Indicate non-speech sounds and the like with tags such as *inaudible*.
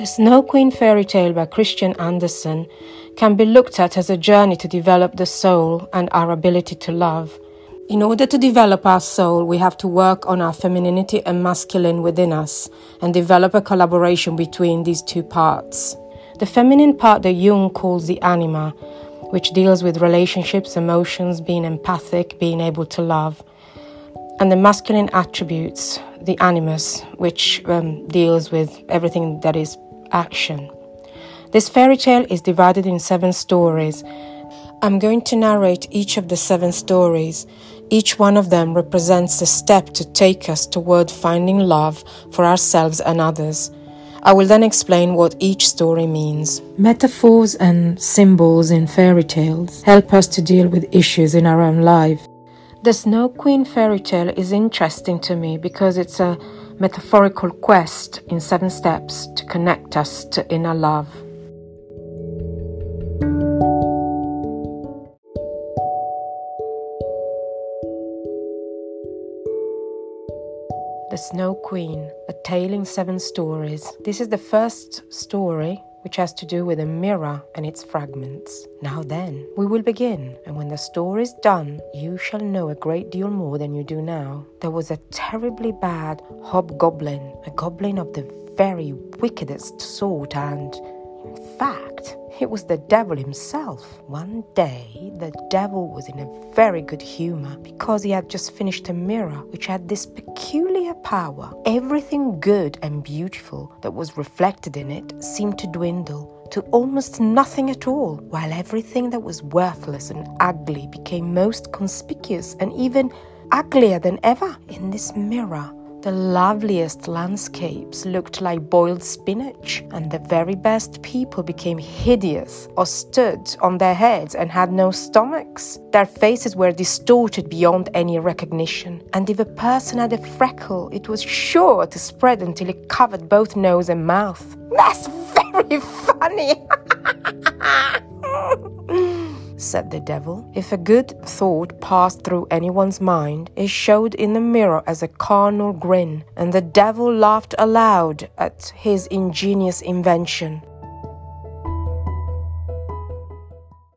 The Snow Queen fairy tale by Christian Andersen can be looked at as a journey to develop the soul and our ability to love. In order to develop our soul, we have to work on our femininity and masculine within us and develop a collaboration between these two parts. The feminine part that Jung calls the anima, which deals with relationships, emotions, being empathic, being able to love, and the masculine attributes, the animus, which um, deals with everything that is action. This fairy tale is divided in seven stories. I'm going to narrate each of the seven stories. Each one of them represents a step to take us toward finding love for ourselves and others. I will then explain what each story means. Metaphors and symbols in fairy tales help us to deal with issues in our own life. The Snow Queen fairy tale is interesting to me because it's a metaphorical quest in seven steps to connect us to inner love. The Snow Queen, a tale in seven stories. This is the first story which has to do with a mirror and its fragments. Now then, we will begin, and when the story is done, you shall know a great deal more than you do now. There was a terribly bad hobgoblin, a goblin of the very wickedest sort, and in fact, it was the devil himself. One day, the devil was in a very good humor because he had just finished a mirror which had this peculiar power. Everything good and beautiful that was reflected in it seemed to dwindle to almost nothing at all, while everything that was worthless and ugly became most conspicuous and even uglier than ever in this mirror. The loveliest landscapes looked like boiled spinach, and the very best people became hideous or stood on their heads and had no stomachs. Their faces were distorted beyond any recognition, and if a person had a freckle, it was sure to spread until it covered both nose and mouth. That's very *laughs* funny! *laughs* said the devil. If a good thought passed through anyone's mind, it showed in the mirror as a carnal grin, and the devil laughed aloud at his ingenious invention.